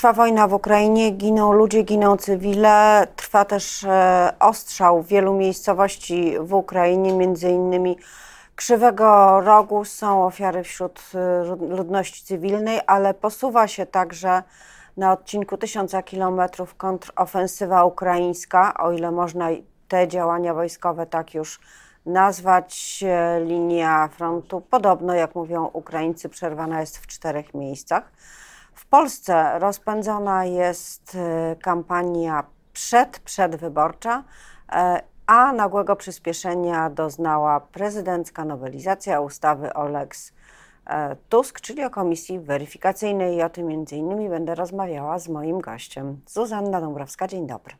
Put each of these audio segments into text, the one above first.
trwa wojna w Ukrainie, giną ludzie, giną cywile. Trwa też e, ostrzał w wielu miejscowości w Ukrainie, między innymi Krzywego Rogu są ofiary wśród e, ludności cywilnej, ale posuwa się także na odcinku tysiąca kilometrów kontrofensywa ukraińska, o ile można te działania wojskowe tak już nazwać. E, linia frontu, podobno jak mówią Ukraińcy, przerwana jest w czterech miejscach. W Polsce rozpędzona jest e, kampania przed, przedwyborcza, e, a nagłego przyspieszenia doznała prezydencka nowelizacja ustawy o Lex Tusk, czyli o komisji weryfikacyjnej i o tym między innymi będę rozmawiała z moim gościem. Zuzanna Dąbrowska, dzień dobry.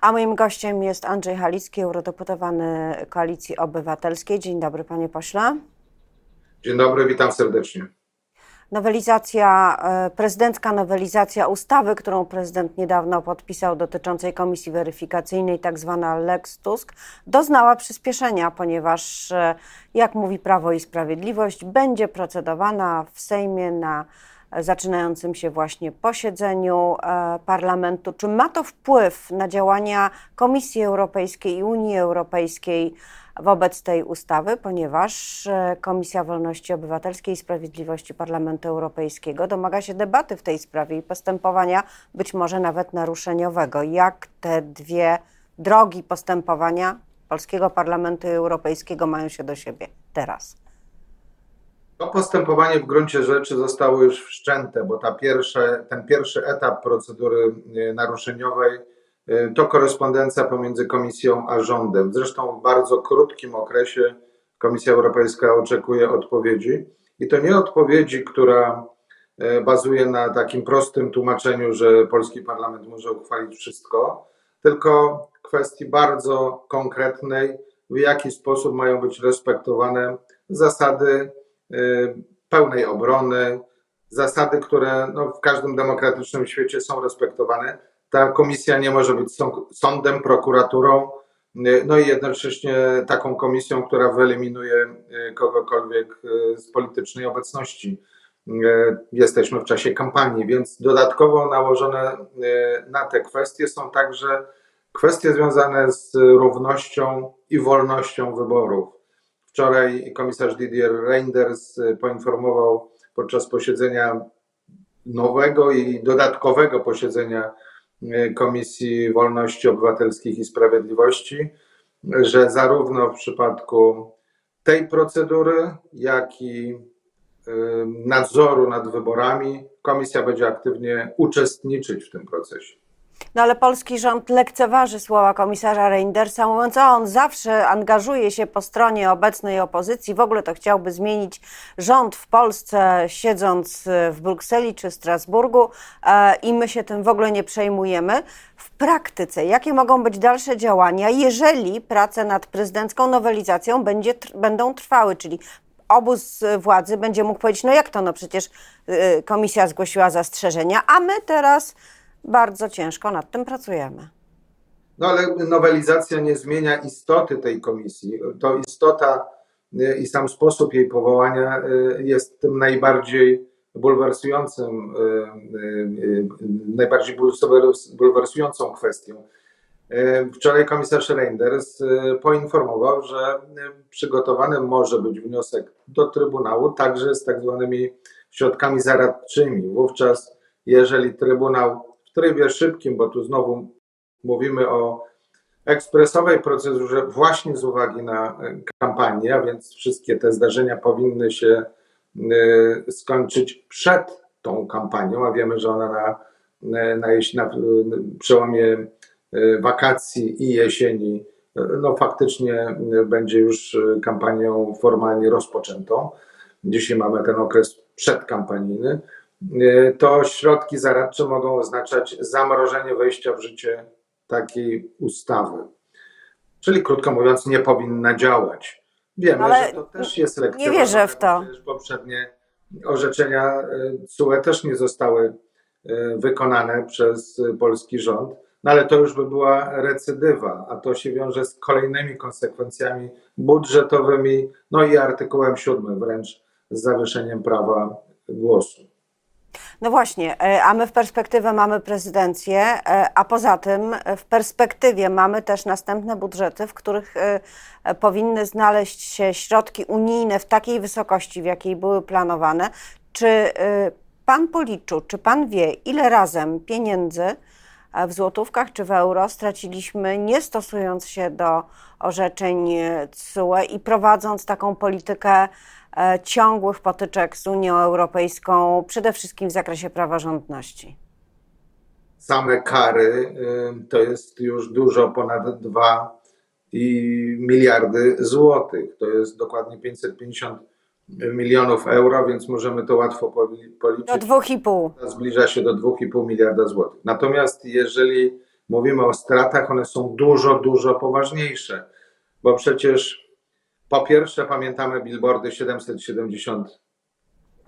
A moim gościem jest Andrzej Halicki, eurodeputowany Koalicji Obywatelskiej. Dzień dobry, panie pośle. Dzień dobry, witam serdecznie. Nowelizacja, e, prezydencka nowelizacja ustawy, którą prezydent niedawno podpisał, dotyczącej komisji weryfikacyjnej, tak zwana Lex Tusk, doznała przyspieszenia, ponieważ, e, jak mówi Prawo i Sprawiedliwość, będzie procedowana w Sejmie na zaczynającym się właśnie posiedzeniu e, parlamentu. Czy ma to wpływ na działania Komisji Europejskiej i Unii Europejskiej wobec tej ustawy, ponieważ e, Komisja Wolności Obywatelskiej i Sprawiedliwości Parlamentu Europejskiego domaga się debaty w tej sprawie i postępowania, być może nawet naruszeniowego. Jak te dwie drogi postępowania Polskiego Parlamentu Europejskiego mają się do siebie teraz? To postępowanie w gruncie rzeczy zostało już wszczęte, bo ta pierwsze, ten pierwszy etap procedury e, naruszeniowej to korespondencja pomiędzy Komisją a rządem. Zresztą w bardzo krótkim okresie Komisja Europejska oczekuje odpowiedzi. I to nie odpowiedzi, która e, bazuje na takim prostym tłumaczeniu, że polski parlament może uchwalić wszystko, tylko kwestii bardzo konkretnej, w jaki sposób mają być respektowane zasady Y, pełnej obrony, zasady, które no, w każdym demokratycznym świecie są respektowane. Ta komisja nie może być sądem, prokuraturą, y, no i jednocześnie taką komisją, która wyeliminuje y, kogokolwiek z politycznej obecności. Jesteśmy w czasie kampanii, więc dodatkowo nałożone na te kwestie są także kwestie związane z równością i wolnością wyborów. Wczoraj komisarz Didier Reinders y, poinformował podczas posiedzenia nowego i dodatkowego posiedzenia y, Komisji Wolności Obywatelskich i Sprawiedliwości, że zarówno w przypadku tej procedury, jak i y, nadzoru nad wyborami komisja będzie aktywnie uczestniczyć w tym procesie. No ale polski rząd lekceważy słowa komisarza Reindersa, mówiąc, że on zawsze angażuje się po stronie obecnej opozycji, w ogóle to chciałby zmienić rząd w Polsce, siedząc w Brukseli czy Strasburgu e, i my się tym w ogóle nie przejmujemy. W praktyce, jakie mogą być dalsze działania, jeżeli prace nad prezydencką nowelizacją będzie, będą trwały, czyli obóz władzy będzie mógł powiedzieć, no jak to, no przecież y, komisja zgłosiła zastrzeżenia, a my teraz bardzo ciężko nad tym pracujemy. No ale nowelizacja nie zmienia istoty tej komisji. To istota y, i sam sposób jej powołania y, jest tym najbardziej bulwersującym, y, najbardziej bulwersującą kwestią. Wczoraj komisarz Reinders poinformował, że przygotowany może być wniosek do Trybunału także z tak zwanymi środkami zaradczymi. Wówczas, jeżeli Trybunał trybie szybkim, bo tu znowu mówimy o ekspresowej procedurze właśnie z uwagi na e, kampanię, a więc wszystkie te zdarzenia powinny się e, skończyć przed tą kampanią, a wiemy, że ona na, e, na, na przełomie wakacji i jesieni no faktycznie będzie już kampanią formalnie rozpoczętą. Dzisiaj mamy ten okres przedkampanijny. Y, to środki zaradcze mogą oznaczać zamrożenie wejścia w życie takiej ustawy. Czyli krótko mówiąc, nie powinna działać. Wiemy, Ale że to też jest lekcja. Nie wierzę w to. Poprzednie orzeczenia y, CUE też nie zostały y, wykonane przez polski rząd, no ale to już by była recydywa, a to się wiąże z kolejnymi konsekwencjami budżetowymi, no i artykułem 7 wręcz z zawieszeniem prawa głosu. No właśnie, e, a my w perspektywę mamy prezydencję, e, a poza tym e, w perspektywie mamy też następne budżety, w których powinny znaleźć się środki unijne w takiej wysokości, w jakiej były planowane. Czy pan policzył, czy pan wie, ile razem pieniędzy w złotówkach czy w euro straciliśmy, nie stosując się do orzeczeń CUE i prowadząc taką politykę E, ciągłych potyczek z Unią Europejską, przede wszystkim w zakresie praworządności? Same kary y, to jest już dużo ponad 2 miliardy złotych. To jest dokładnie 550 milionów euro, więc możemy to łatwo policzyć. Do 2,5. Zbliża się do 2,5 miliarda złotych. Natomiast jeżeli mówimy o stratach, one są dużo, dużo poważniejsze, bo przecież po pierwsze, pamiętamy billboardy 770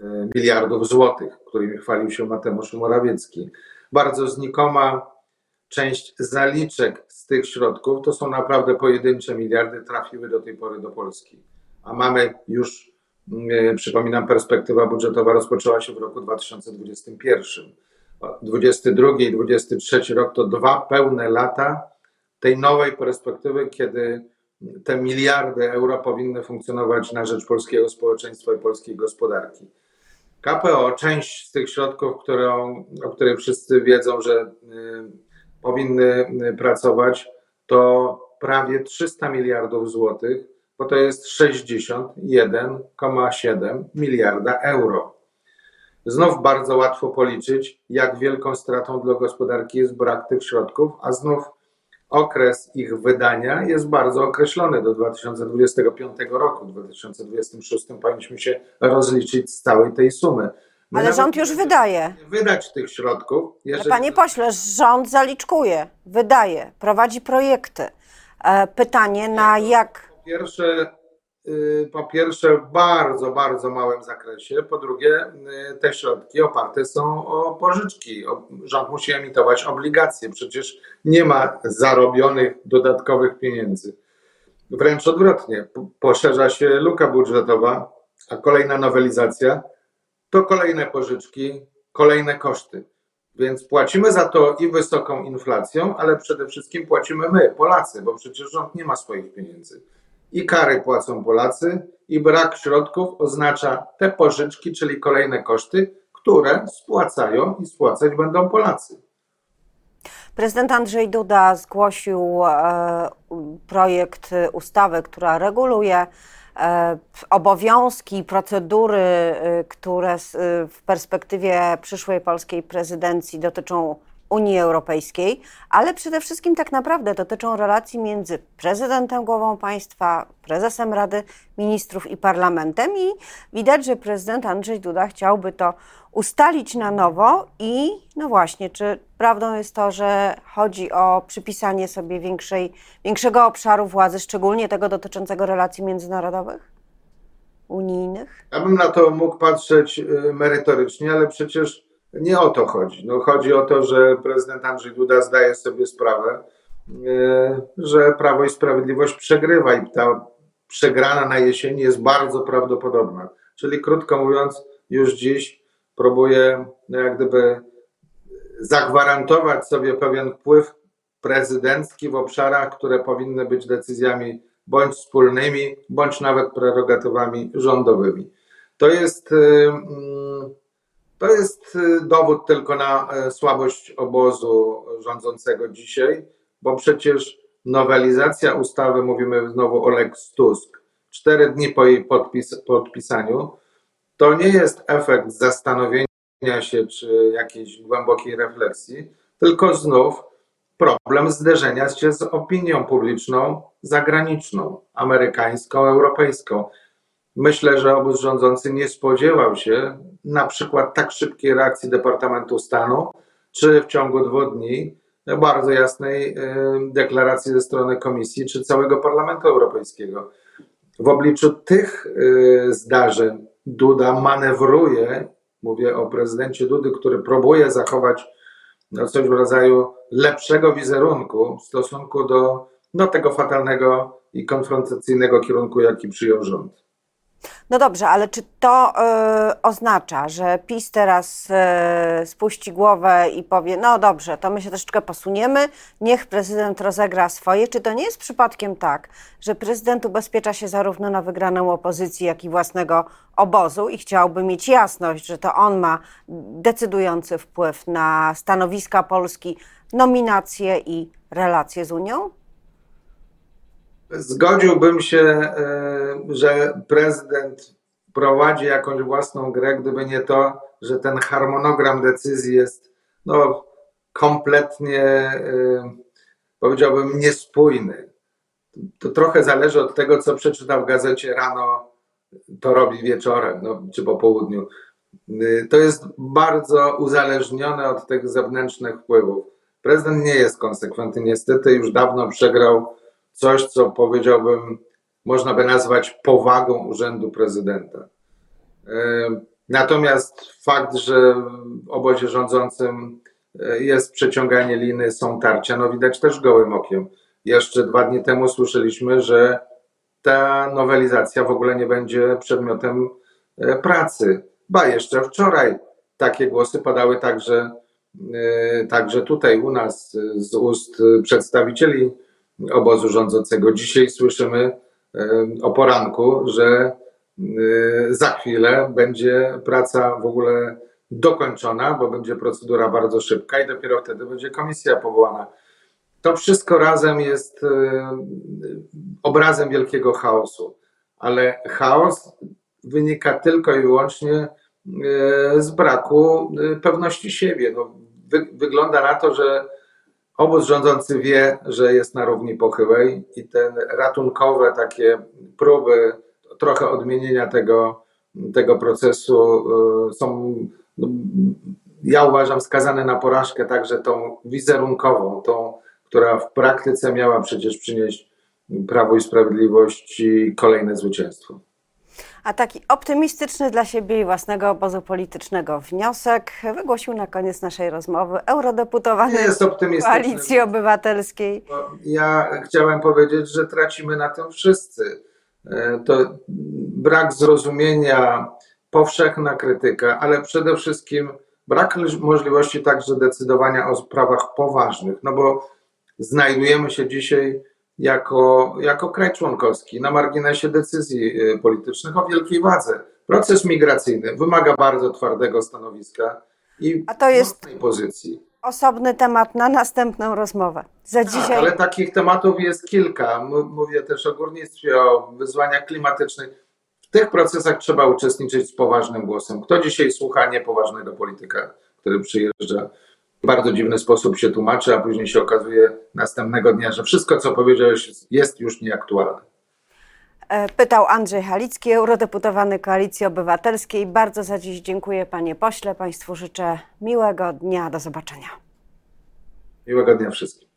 e, miliardów złotych, którymi chwalił się Mateusz Morawiecki. Bardzo znikoma część zaliczek z tych środków, to są naprawdę pojedyncze miliardy, trafiły do tej pory do Polski. A mamy już, przypominam, perspektywa budżetowa rozpoczęła się w roku 2021. 22 i 23 rok to dwa pełne lata tej nowej perspektywy, kiedy te miliardy euro powinny funkcjonować na rzecz polskiego społeczeństwa i polskiej gospodarki. KPO, część z tych środków, którą, o których wszyscy wiedzą, że y, powinny y, pracować, to prawie 300 miliardów złotych, bo to jest 61,7 miliarda euro. Znów bardzo łatwo policzyć, jak wielką stratą dla gospodarki jest brak tych środków, a znów okres ich wydania jest bardzo określony do 2025 roku. W 2026 powinniśmy się rozliczyć z całej tej sumy. My Ale rząd już wydaje. Wydać tych środków. Jeżeli... Panie pośle, rząd zaliczkuje, wydaje, prowadzi projekty. E, pytanie na jak. Pierwsze, Y, po pierwsze w bardzo, bardzo małym zakresie, po drugie y, te środki oparte są o pożyczki. Rząd musi emitować obligacje, przecież nie ma zarobionych dodatkowych pieniędzy. Wręcz odwrotnie, poszerza się luka budżetowa, a kolejna nowelizacja to kolejne pożyczki, kolejne koszty. Więc płacimy za to i wysoką inflacją, ale przede wszystkim płacimy my, Polacy, bo przecież rząd nie ma swoich pieniędzy i kary płacą Polacy, i brak środków oznacza te pożyczki, czyli kolejne koszty, które spłacają i spłacać będą Polacy. Prezydent Andrzej Duda zgłosił e, projekt ustawy, która reguluje e, obowiązki, procedury, e, które w perspektywie przyszłej polskiej prezydencji dotyczą Unii Europejskiej, ale przede wszystkim tak naprawdę dotyczą relacji między prezydentem, głową państwa, prezesem Rady Ministrów i parlamentem. I widać, że prezydent Andrzej Duda chciałby to ustalić na nowo. I no właśnie, czy prawdą jest to, że chodzi o przypisanie sobie większej, większego obszaru władzy, szczególnie tego dotyczącego relacji międzynarodowych? Unijnych? Ja bym na to mógł patrzeć y, merytorycznie, ale przecież nie o to chodzi. No, chodzi o to, że prezydent Andrzej Duda zdaje sobie sprawę, e, że Prawo i Sprawiedliwość przegrywa i ta przegrana na jesieni jest bardzo prawdopodobna. Czyli krótko mówiąc, już dziś próbuje no jak gdyby zagwarantować sobie pewien wpływ prezydencki w obszarach, które powinny być decyzjami bądź wspólnymi, bądź nawet prerogatywami rządowymi. To jest to jest y, dowód tylko na e, słabość obozu rządzącego dzisiaj, bo przecież nowelizacja ustawy, mówimy znowu o Lex Tusk, cztery dni po jej podpis, podpisaniu, to nie jest efekt zastanowienia się czy jakiejś głębokiej refleksji, tylko znów problem zderzenia się z opinią publiczną zagraniczną, amerykańską, europejską. Myślę, że obóz rządzący nie spodziewał się na przykład tak szybkiej reakcji Departamentu Stanu, czy w ciągu dwóch dni bardzo jasnej y, deklaracji ze strony Komisji, czy całego Parlamentu Europejskiego. W obliczu tych y, zdarzeń Duda manewruje, mówię o prezydencie Dudy, który próbuje zachować no, coś w rodzaju lepszego wizerunku w stosunku do no, tego fatalnego i konfrontacyjnego kierunku, jaki przyjął rząd. No dobrze, ale czy to y, oznacza, że PiS teraz y, spuści głowę i powie, no dobrze, to my się troszeczkę posuniemy, niech prezydent rozegra swoje? Czy to nie jest przypadkiem tak, że prezydent ubezpiecza się zarówno na wygraną opozycji, jak i własnego obozu i chciałby mieć jasność, że to on ma decydujący wpływ na stanowiska Polski, nominacje i relacje z Unią? Zgodziłbym się, e, że prezydent prowadzi jakąś własną grę, gdyby nie to, że ten harmonogram decyzji jest no, kompletnie, e, powiedziałbym, niespójny. To trochę zależy od tego, co przeczytał w gazecie rano, to robi wieczorem no, czy po południu. E, to jest bardzo uzależnione od tych zewnętrznych wpływów. Prezydent nie jest konsekwentny, niestety już dawno przegrał coś, co powiedziałbym, można by nazwać powagą urzędu prezydenta. E, natomiast fakt, że w obozie rządzącym e, jest przeciąganie liny, są tarcia, no widać też gołym okiem. Jeszcze dwa dni temu słyszeliśmy, że ta nowelizacja w ogóle nie będzie przedmiotem e, pracy. Ba, jeszcze wczoraj takie głosy padały także, także tutaj u nas z ust przedstawicieli obozu rządzącego. Dzisiaj słyszymy o poranku, że e, za chwilę będzie praca w ogóle dokończona, bo będzie procedura bardzo szybka i dopiero wtedy będzie komisja powołana. To wszystko razem jest e, obrazem wielkiego chaosu, ale chaos wynika tylko i wyłącznie e, z braku pewności siebie. No, wy, wygląda na to, że Obóz rządzący wie, że jest na równi pochyłej i te ratunkowe takie próby trochę odmienienia tego, tego procesu y, są, no, ja uważam, skazane na porażkę także tą wizerunkową, tą, która w praktyce miała przecież przynieść Prawo i Sprawiedliwości kolejne zwycięstwo. A taki optymistyczny dla siebie i własnego obozu politycznego wniosek wygłosił na koniec naszej rozmowy eurodeputowany jest Koalicji Obywatelskiej. Ja chciałem powiedzieć, że tracimy na tym wszyscy. E, to brak zrozumienia, powszechna krytyka, ale przede wszystkim brak możliwości także decydowania o sprawach poważnych, no bo znajdujemy się dzisiaj jako, jako kraj członkowski na marginesie decyzji y, politycznych o wielkiej wadze. Proces migracyjny wymaga bardzo twardego stanowiska i A to jest pozycji. Osobny temat na następną rozmowę. Za tak, dzisiaj. Ale takich tematów jest kilka. Mówię też o górnictwie, o wyzwaniach klimatycznych. W tych procesach trzeba uczestniczyć z poważnym głosem. Kto dzisiaj słucha niepoważnego polityka, który przyjeżdża w bardzo dziwny sposób się tłumaczy, a później się okazuje następnego dnia, że wszystko, co powiedziałeś, jest już nieaktualne. E, pytał Andrzej Halicki, eurodeputowany Koalicji Obywatelskiej. Bardzo za dziś dziękuję panie pośle. Państwu życzę miłego dnia. Do zobaczenia. Miłego dnia wszystkim.